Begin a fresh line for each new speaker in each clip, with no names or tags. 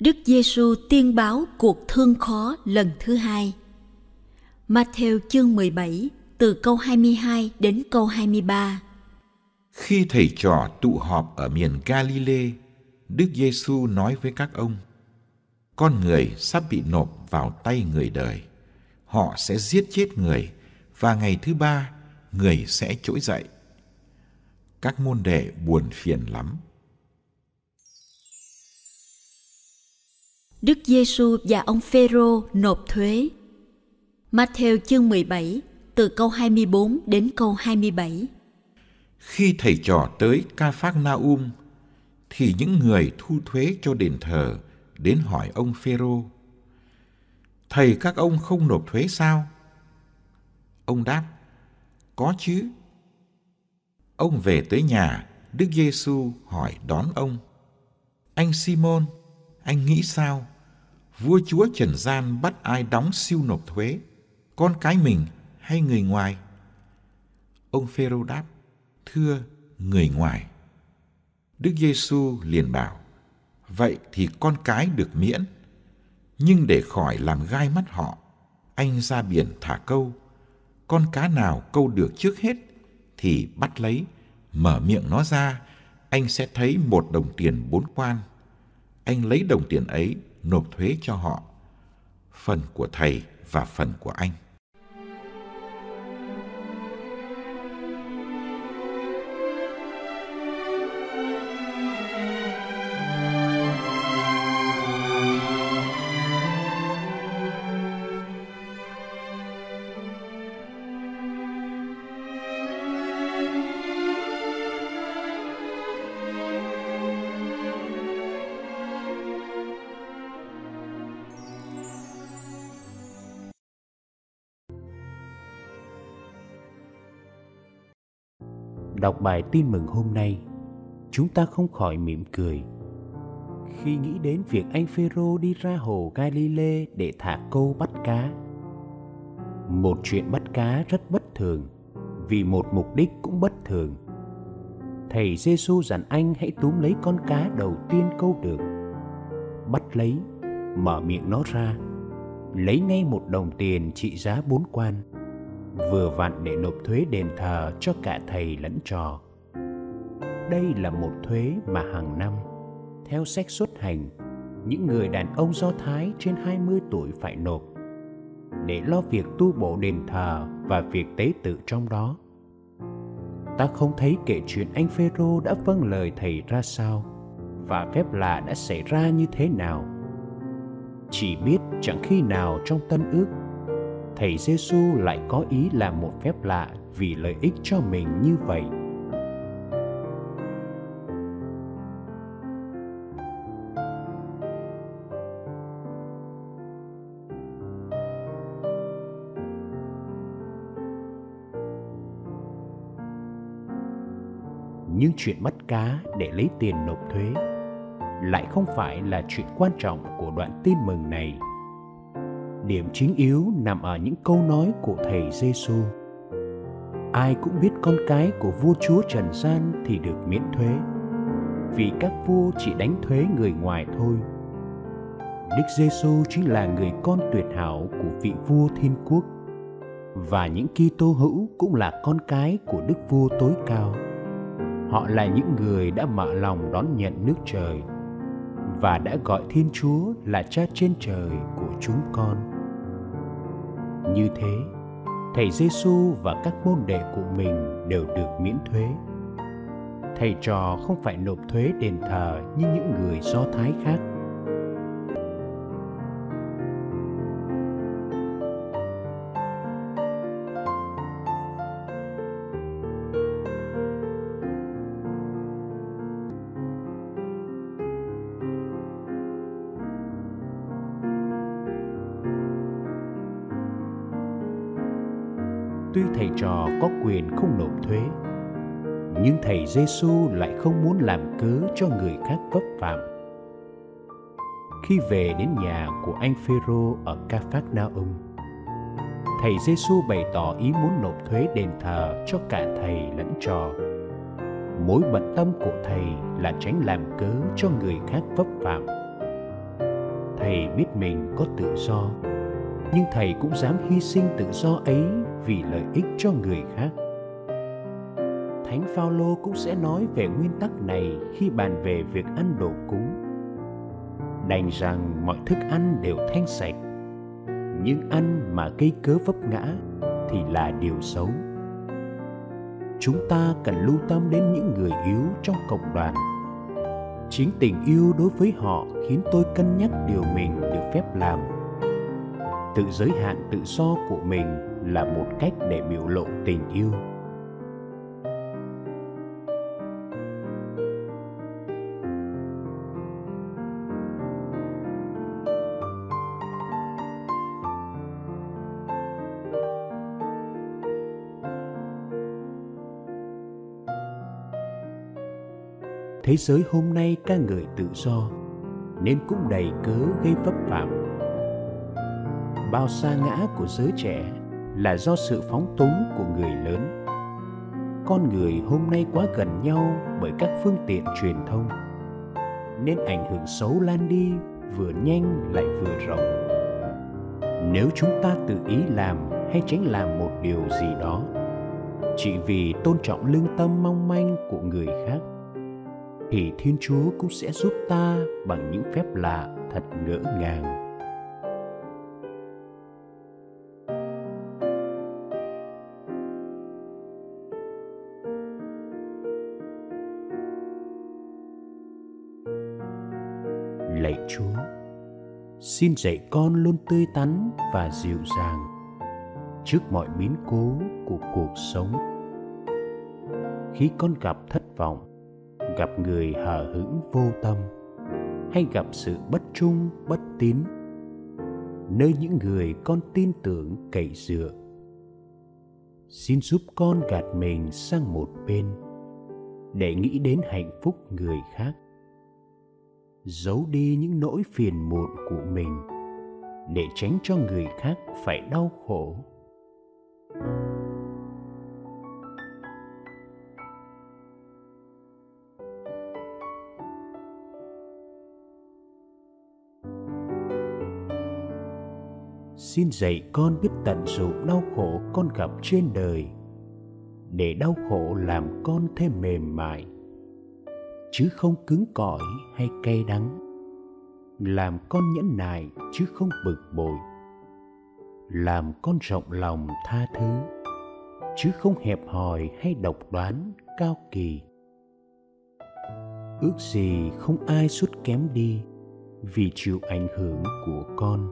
Đức Giêsu tiên báo cuộc thương khó lần thứ hai. Matthew chương 17 từ câu 22 đến câu 23.
Khi thầy trò tụ họp ở miền Galilee, Đức Giêsu nói với các ông: Con người sắp bị nộp vào tay người đời. Họ sẽ giết chết người và ngày thứ ba người sẽ trỗi dậy. Các môn đệ buồn phiền lắm
Đức Giêsu và ông Phêrô nộp thuế. Matthew chương 17 từ câu 24 đến câu 27.
Khi thầy trò tới Ca Phác Na Um thì những người thu thuế cho đền thờ đến hỏi ông Phêrô: Thầy các ông không nộp thuế sao? Ông đáp: Có chứ. Ông về tới nhà, Đức Giêsu hỏi đón ông: Anh Simon, anh nghĩ sao? Vua chúa Trần gian bắt ai đóng siêu nộp thuế, con cái mình hay người ngoài? Ông Phêrô đáp: Thưa, người ngoài. Đức Giêsu liền bảo: Vậy thì con cái được miễn, nhưng để khỏi làm gai mắt họ, anh ra biển thả câu. Con cá nào câu được trước hết thì bắt lấy, mở miệng nó ra, anh sẽ thấy một đồng tiền bốn quan anh lấy đồng tiền ấy nộp thuế cho họ, phần của thầy và phần của anh.
Đọc bài tin mừng hôm nay, chúng ta không khỏi mỉm cười khi nghĩ đến việc anh Phêrô đi ra hồ Galilee để thả câu bắt cá. Một chuyện bắt cá rất bất thường vì một mục đích cũng bất thường. Thầy Giêsu dặn anh hãy túm lấy con cá đầu tiên câu được. Bắt lấy, mở miệng nó ra, lấy ngay một đồng tiền trị giá bốn quan vừa vặn để nộp thuế đền thờ cho cả thầy lẫn trò. Đây là một thuế mà hàng năm, theo sách xuất hành, những người đàn ông Do Thái trên 20 tuổi phải nộp để lo việc tu bổ đền thờ và việc tế tự trong đó. Ta không thấy kể chuyện anh Phêrô đã vâng lời thầy ra sao và phép lạ đã xảy ra như thế nào. Chỉ biết chẳng khi nào trong tân ước thầy Giêsu lại có ý làm một phép lạ vì lợi ích cho mình như vậy. Nhưng chuyện bắt cá để lấy tiền nộp thuế lại không phải là chuyện quan trọng của đoạn tin mừng này điểm chính yếu nằm ở những câu nói của thầy Giêsu. Ai cũng biết con cái của vua chúa Trần gian thì được miễn thuế, vì các vua chỉ đánh thuế người ngoài thôi. Đức Giêsu chính là người con tuyệt hảo của vị vua thiên quốc và những Kitô hữu cũng là con cái của Đức vua tối cao. Họ là những người đã mở lòng đón nhận nước trời và đã gọi Thiên Chúa là Cha trên trời của chúng con như thế, thầy Giêsu và các môn đệ của mình đều được miễn thuế. Thầy trò không phải nộp thuế đền thờ như những người Do Thái khác tuy thầy trò có quyền không nộp thuế nhưng thầy Giêsu lại không muốn làm cớ cho người khác vấp phạm. Khi về đến nhà của anh Phêrô ở Ca Phác Na Ông, thầy Giêsu bày tỏ ý muốn nộp thuế đền thờ cho cả thầy lẫn trò. Mối bận tâm của thầy là tránh làm cớ cho người khác vấp phạm. Thầy biết mình có tự do, nhưng thầy cũng dám hy sinh tự do ấy vì lợi ích cho người khác. Thánh Phaolô cũng sẽ nói về nguyên tắc này khi bàn về việc ăn đồ cúng. Đành rằng mọi thức ăn đều thanh sạch, nhưng ăn mà gây cớ vấp ngã thì là điều xấu. Chúng ta cần lưu tâm đến những người yếu trong cộng đoàn. Chính tình yêu đối với họ khiến tôi cân nhắc điều mình được phép làm. Tự giới hạn tự do của mình là một cách để biểu lộ tình yêu. Thế giới hôm nay ca ngợi tự do nên cũng đầy cớ gây vấp phạm bao sa ngã của giới trẻ là do sự phóng túng của người lớn. Con người hôm nay quá gần nhau bởi các phương tiện truyền thông, nên ảnh hưởng xấu lan đi vừa nhanh lại vừa rộng. Nếu chúng ta tự ý làm hay tránh làm một điều gì đó, chỉ vì tôn trọng lương tâm mong manh của người khác, thì thiên chúa cũng sẽ giúp ta bằng những phép lạ thật ngỡ ngàng. Xin dạy con luôn tươi tắn và dịu dàng trước mọi biến cố của cuộc sống. Khi con gặp thất vọng, gặp người hờ hững vô tâm, hay gặp sự bất trung, bất tín, nơi những người con tin tưởng cậy dựa, xin giúp con gạt mình sang một bên để nghĩ đến hạnh phúc người khác giấu đi những nỗi phiền muộn của mình, để tránh cho người khác phải đau khổ. Xin dạy con biết tận dụng đau khổ con gặp trên đời, để đau khổ làm con thêm mềm mại chứ không cứng cỏi hay cay đắng. Làm con nhẫn nại chứ không bực bội. Làm con rộng lòng tha thứ, chứ không hẹp hòi hay độc đoán cao kỳ. Ước gì không ai sút kém đi vì chịu ảnh hưởng của con.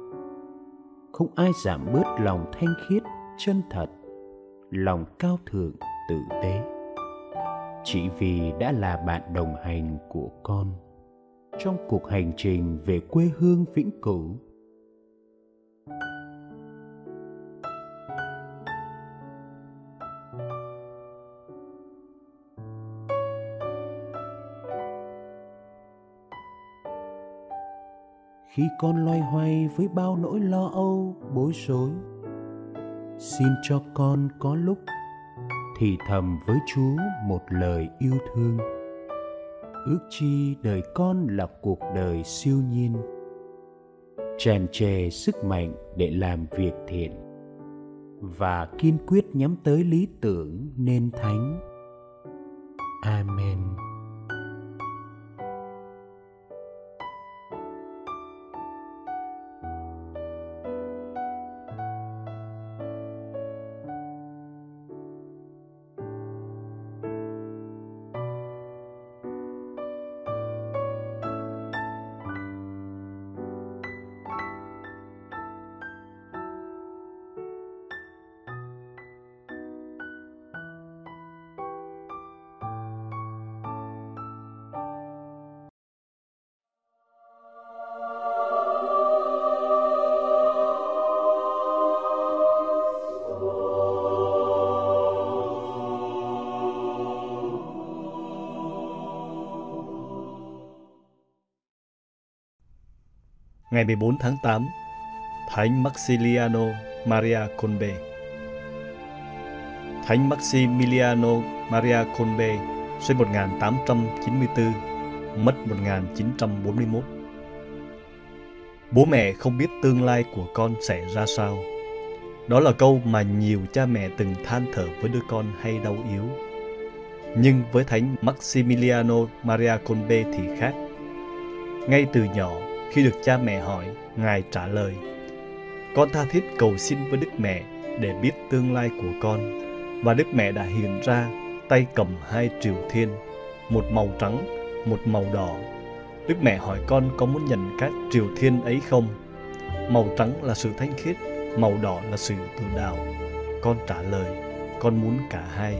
Không ai giảm bớt lòng thanh khiết chân thật, lòng cao thượng tử tế chỉ vì đã là bạn đồng hành của con. Trong cuộc hành trình về quê hương vĩnh cửu, khi con loay hoay với bao nỗi lo âu, bối rối, xin cho con có lúc thì thầm với Chúa một lời yêu thương. Ước chi đời con là cuộc đời siêu nhiên, tràn trề sức mạnh để làm việc thiện và kiên quyết nhắm tới lý tưởng nên thánh. Amen.
Ngày 14 tháng 8, Thánh Maximiliano Maria Colbe. Thánh Maximiliano Maria Colbe sinh 1894, mất 1941. Bố mẹ không biết tương lai của con sẽ ra sao. Đó là câu mà nhiều cha mẹ từng than thở với đứa con hay đau yếu. Nhưng với Thánh Maximiliano Maria Colbe thì khác. Ngay từ nhỏ, khi được cha mẹ hỏi, Ngài trả lời, Con tha thiết cầu xin với Đức Mẹ để biết tương lai của con. Và Đức Mẹ đã hiện ra, tay cầm hai triều thiên, một màu trắng, một màu đỏ. Đức Mẹ hỏi con có muốn nhận các triều thiên ấy không? Màu trắng là sự thanh khiết, màu đỏ là sự tự đạo. Con trả lời, con muốn cả hai.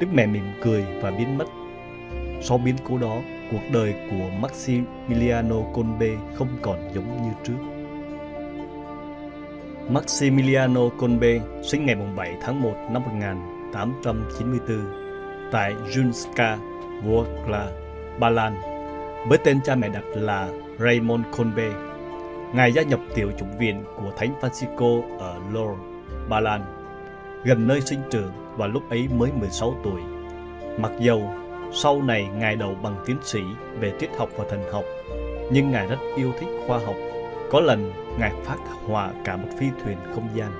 Đức Mẹ mỉm cười và biến mất. Sau biến cố đó, cuộc đời của Maximiliano Colbe không còn giống như trước. Maximiliano Colbe sinh ngày 7 tháng 1 năm 1894 tại Junska, Wrocław, Ba Lan, với tên cha mẹ đặt là Raymond Colbe. Ngài gia nhập tiểu chủng viện của Thánh Francisco ở Lourdes, Ba Lan, gần nơi sinh trưởng và lúc ấy mới 16 tuổi. Mặc dầu sau này Ngài đầu bằng tiến sĩ về triết học và thần học, nhưng Ngài rất yêu thích khoa học. Có lần Ngài phát họa cả một phi thuyền không gian.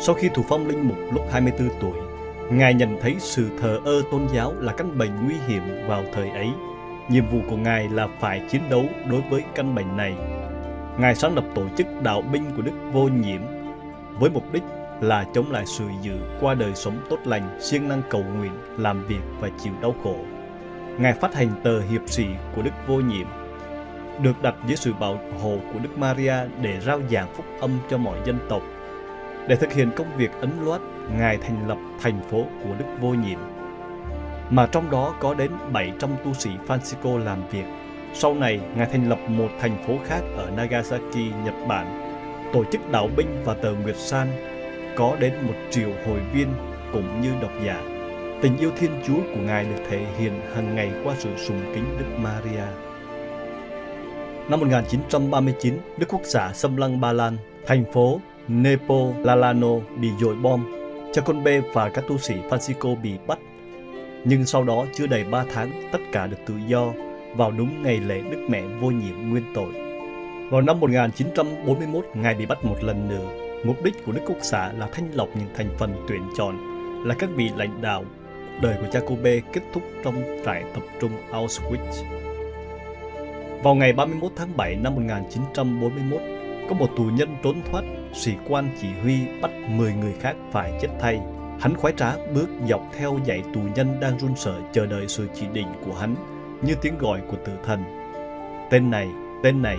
Sau khi thủ phong linh mục lúc 24 tuổi, Ngài nhận thấy sự thờ ơ tôn giáo là căn bệnh nguy hiểm vào thời ấy. Nhiệm vụ của Ngài là phải chiến đấu đối với căn bệnh này. Ngài sáng lập tổ chức đạo binh của Đức Vô Nhiễm với mục đích là chống lại sự dữ qua đời sống tốt lành, siêng năng cầu nguyện, làm việc và chịu đau khổ. Ngài phát hành tờ hiệp sĩ của Đức Vô Nhiệm, được đặt dưới sự bảo hộ của Đức Maria để rao giảng phúc âm cho mọi dân tộc. Để thực hiện công việc ấn loát, Ngài thành lập thành phố của Đức Vô Nhiệm, mà trong đó có đến 700 tu sĩ Francisco làm việc. Sau này, Ngài thành lập một thành phố khác ở Nagasaki, Nhật Bản, tổ chức đạo binh và tờ Nguyệt San có đến một triệu hội viên cũng như độc giả. Tình yêu Thiên Chúa của Ngài được thể hiện hàng ngày qua sự sùng kính Đức Maria. Năm 1939, Đức Quốc xã xâm lăng Ba Lan, thành phố Nepo Lalano bị dội bom, cha con B và các tu sĩ Francisco bị bắt. Nhưng sau đó chưa đầy 3 tháng, tất cả được tự do vào đúng ngày lễ Đức Mẹ vô nhiễm nguyên tội. Vào năm 1941, Ngài bị bắt một lần nữa Mục đích của Đức Quốc xã là thanh lọc những thành phần tuyển chọn là các vị lãnh đạo. Đời của Jacobe kết thúc trong trại tập trung Auschwitz. Vào ngày 31 tháng 7 năm 1941, có một tù nhân trốn thoát, sĩ quan chỉ huy bắt 10 người khác phải chết thay. Hắn khoái trá bước dọc theo dãy tù nhân đang run sợ chờ đợi sự chỉ định của hắn như tiếng gọi của tử thần. Tên này, tên này,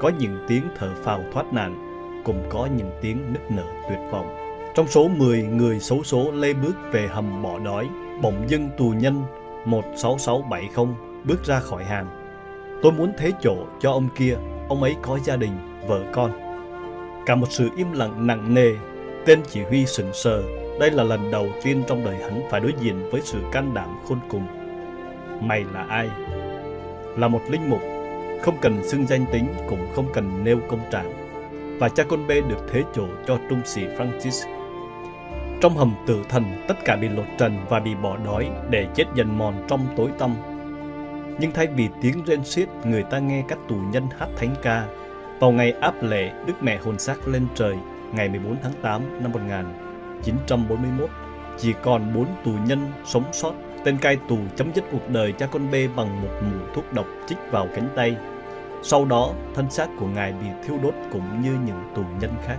có những tiếng thở phào thoát nạn cùng có những tiếng nức nở tuyệt vọng. Trong số 10 người xấu số lê bước về hầm bỏ đói, bỗng dưng tù nhân 16670 bước ra khỏi hàng. Tôi muốn thế chỗ cho ông kia, ông ấy có gia đình, vợ con. Cả một sự im lặng nặng nề, tên chỉ huy sững sờ, đây là lần đầu tiên trong đời hắn phải đối diện với sự can đảm khôn cùng. Mày là ai? Là một linh mục, không cần xưng danh tính cũng không cần nêu công trạng và cha con bê được thế chỗ cho trung sĩ Francis. Trong hầm tử thần, tất cả bị lột trần và bị bỏ đói để chết dần mòn trong tối tăm. Nhưng thay vì tiếng rên xiết, người ta nghe các tù nhân hát thánh ca. Vào ngày áp lễ, Đức Mẹ hồn xác lên trời, ngày 14 tháng 8 năm 1941, chỉ còn bốn tù nhân sống sót. Tên cai tù chấm dứt cuộc đời cha con bê bằng một mùi thuốc độc chích vào cánh tay sau đó, thân xác của Ngài bị thiêu đốt cũng như những tù nhân khác.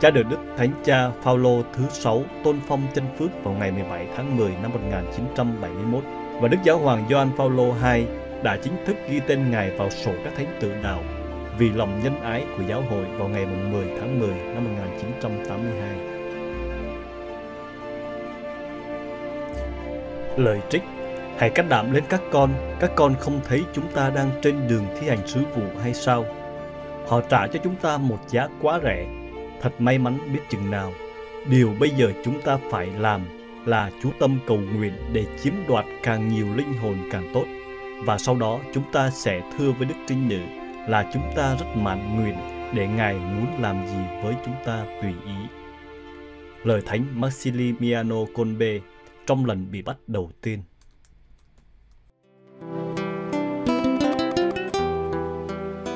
Cha được Đức Thánh Cha Phaolô thứ sáu tôn phong chân phước vào ngày 17 tháng 10 năm 1971 và Đức Giáo hoàng Gioan Phaolô II đã chính thức ghi tên Ngài vào sổ các thánh tự đạo vì lòng nhân ái của giáo hội vào ngày 10 tháng 10 năm 1982. Lời trích Hãy cách đảm lên các con, các con không thấy chúng ta đang trên đường thi hành sứ vụ hay sao? Họ trả cho chúng ta một giá quá rẻ, thật may mắn biết chừng nào. Điều bây giờ chúng ta phải làm là chú tâm cầu nguyện để chiếm đoạt càng nhiều linh hồn càng tốt. Và sau đó chúng ta sẽ thưa với Đức Trinh Nữ là chúng ta rất mãn nguyện để Ngài muốn làm gì với chúng ta tùy ý. Lời Thánh Maximiliano Kolbe trong lần bị bắt đầu tiên.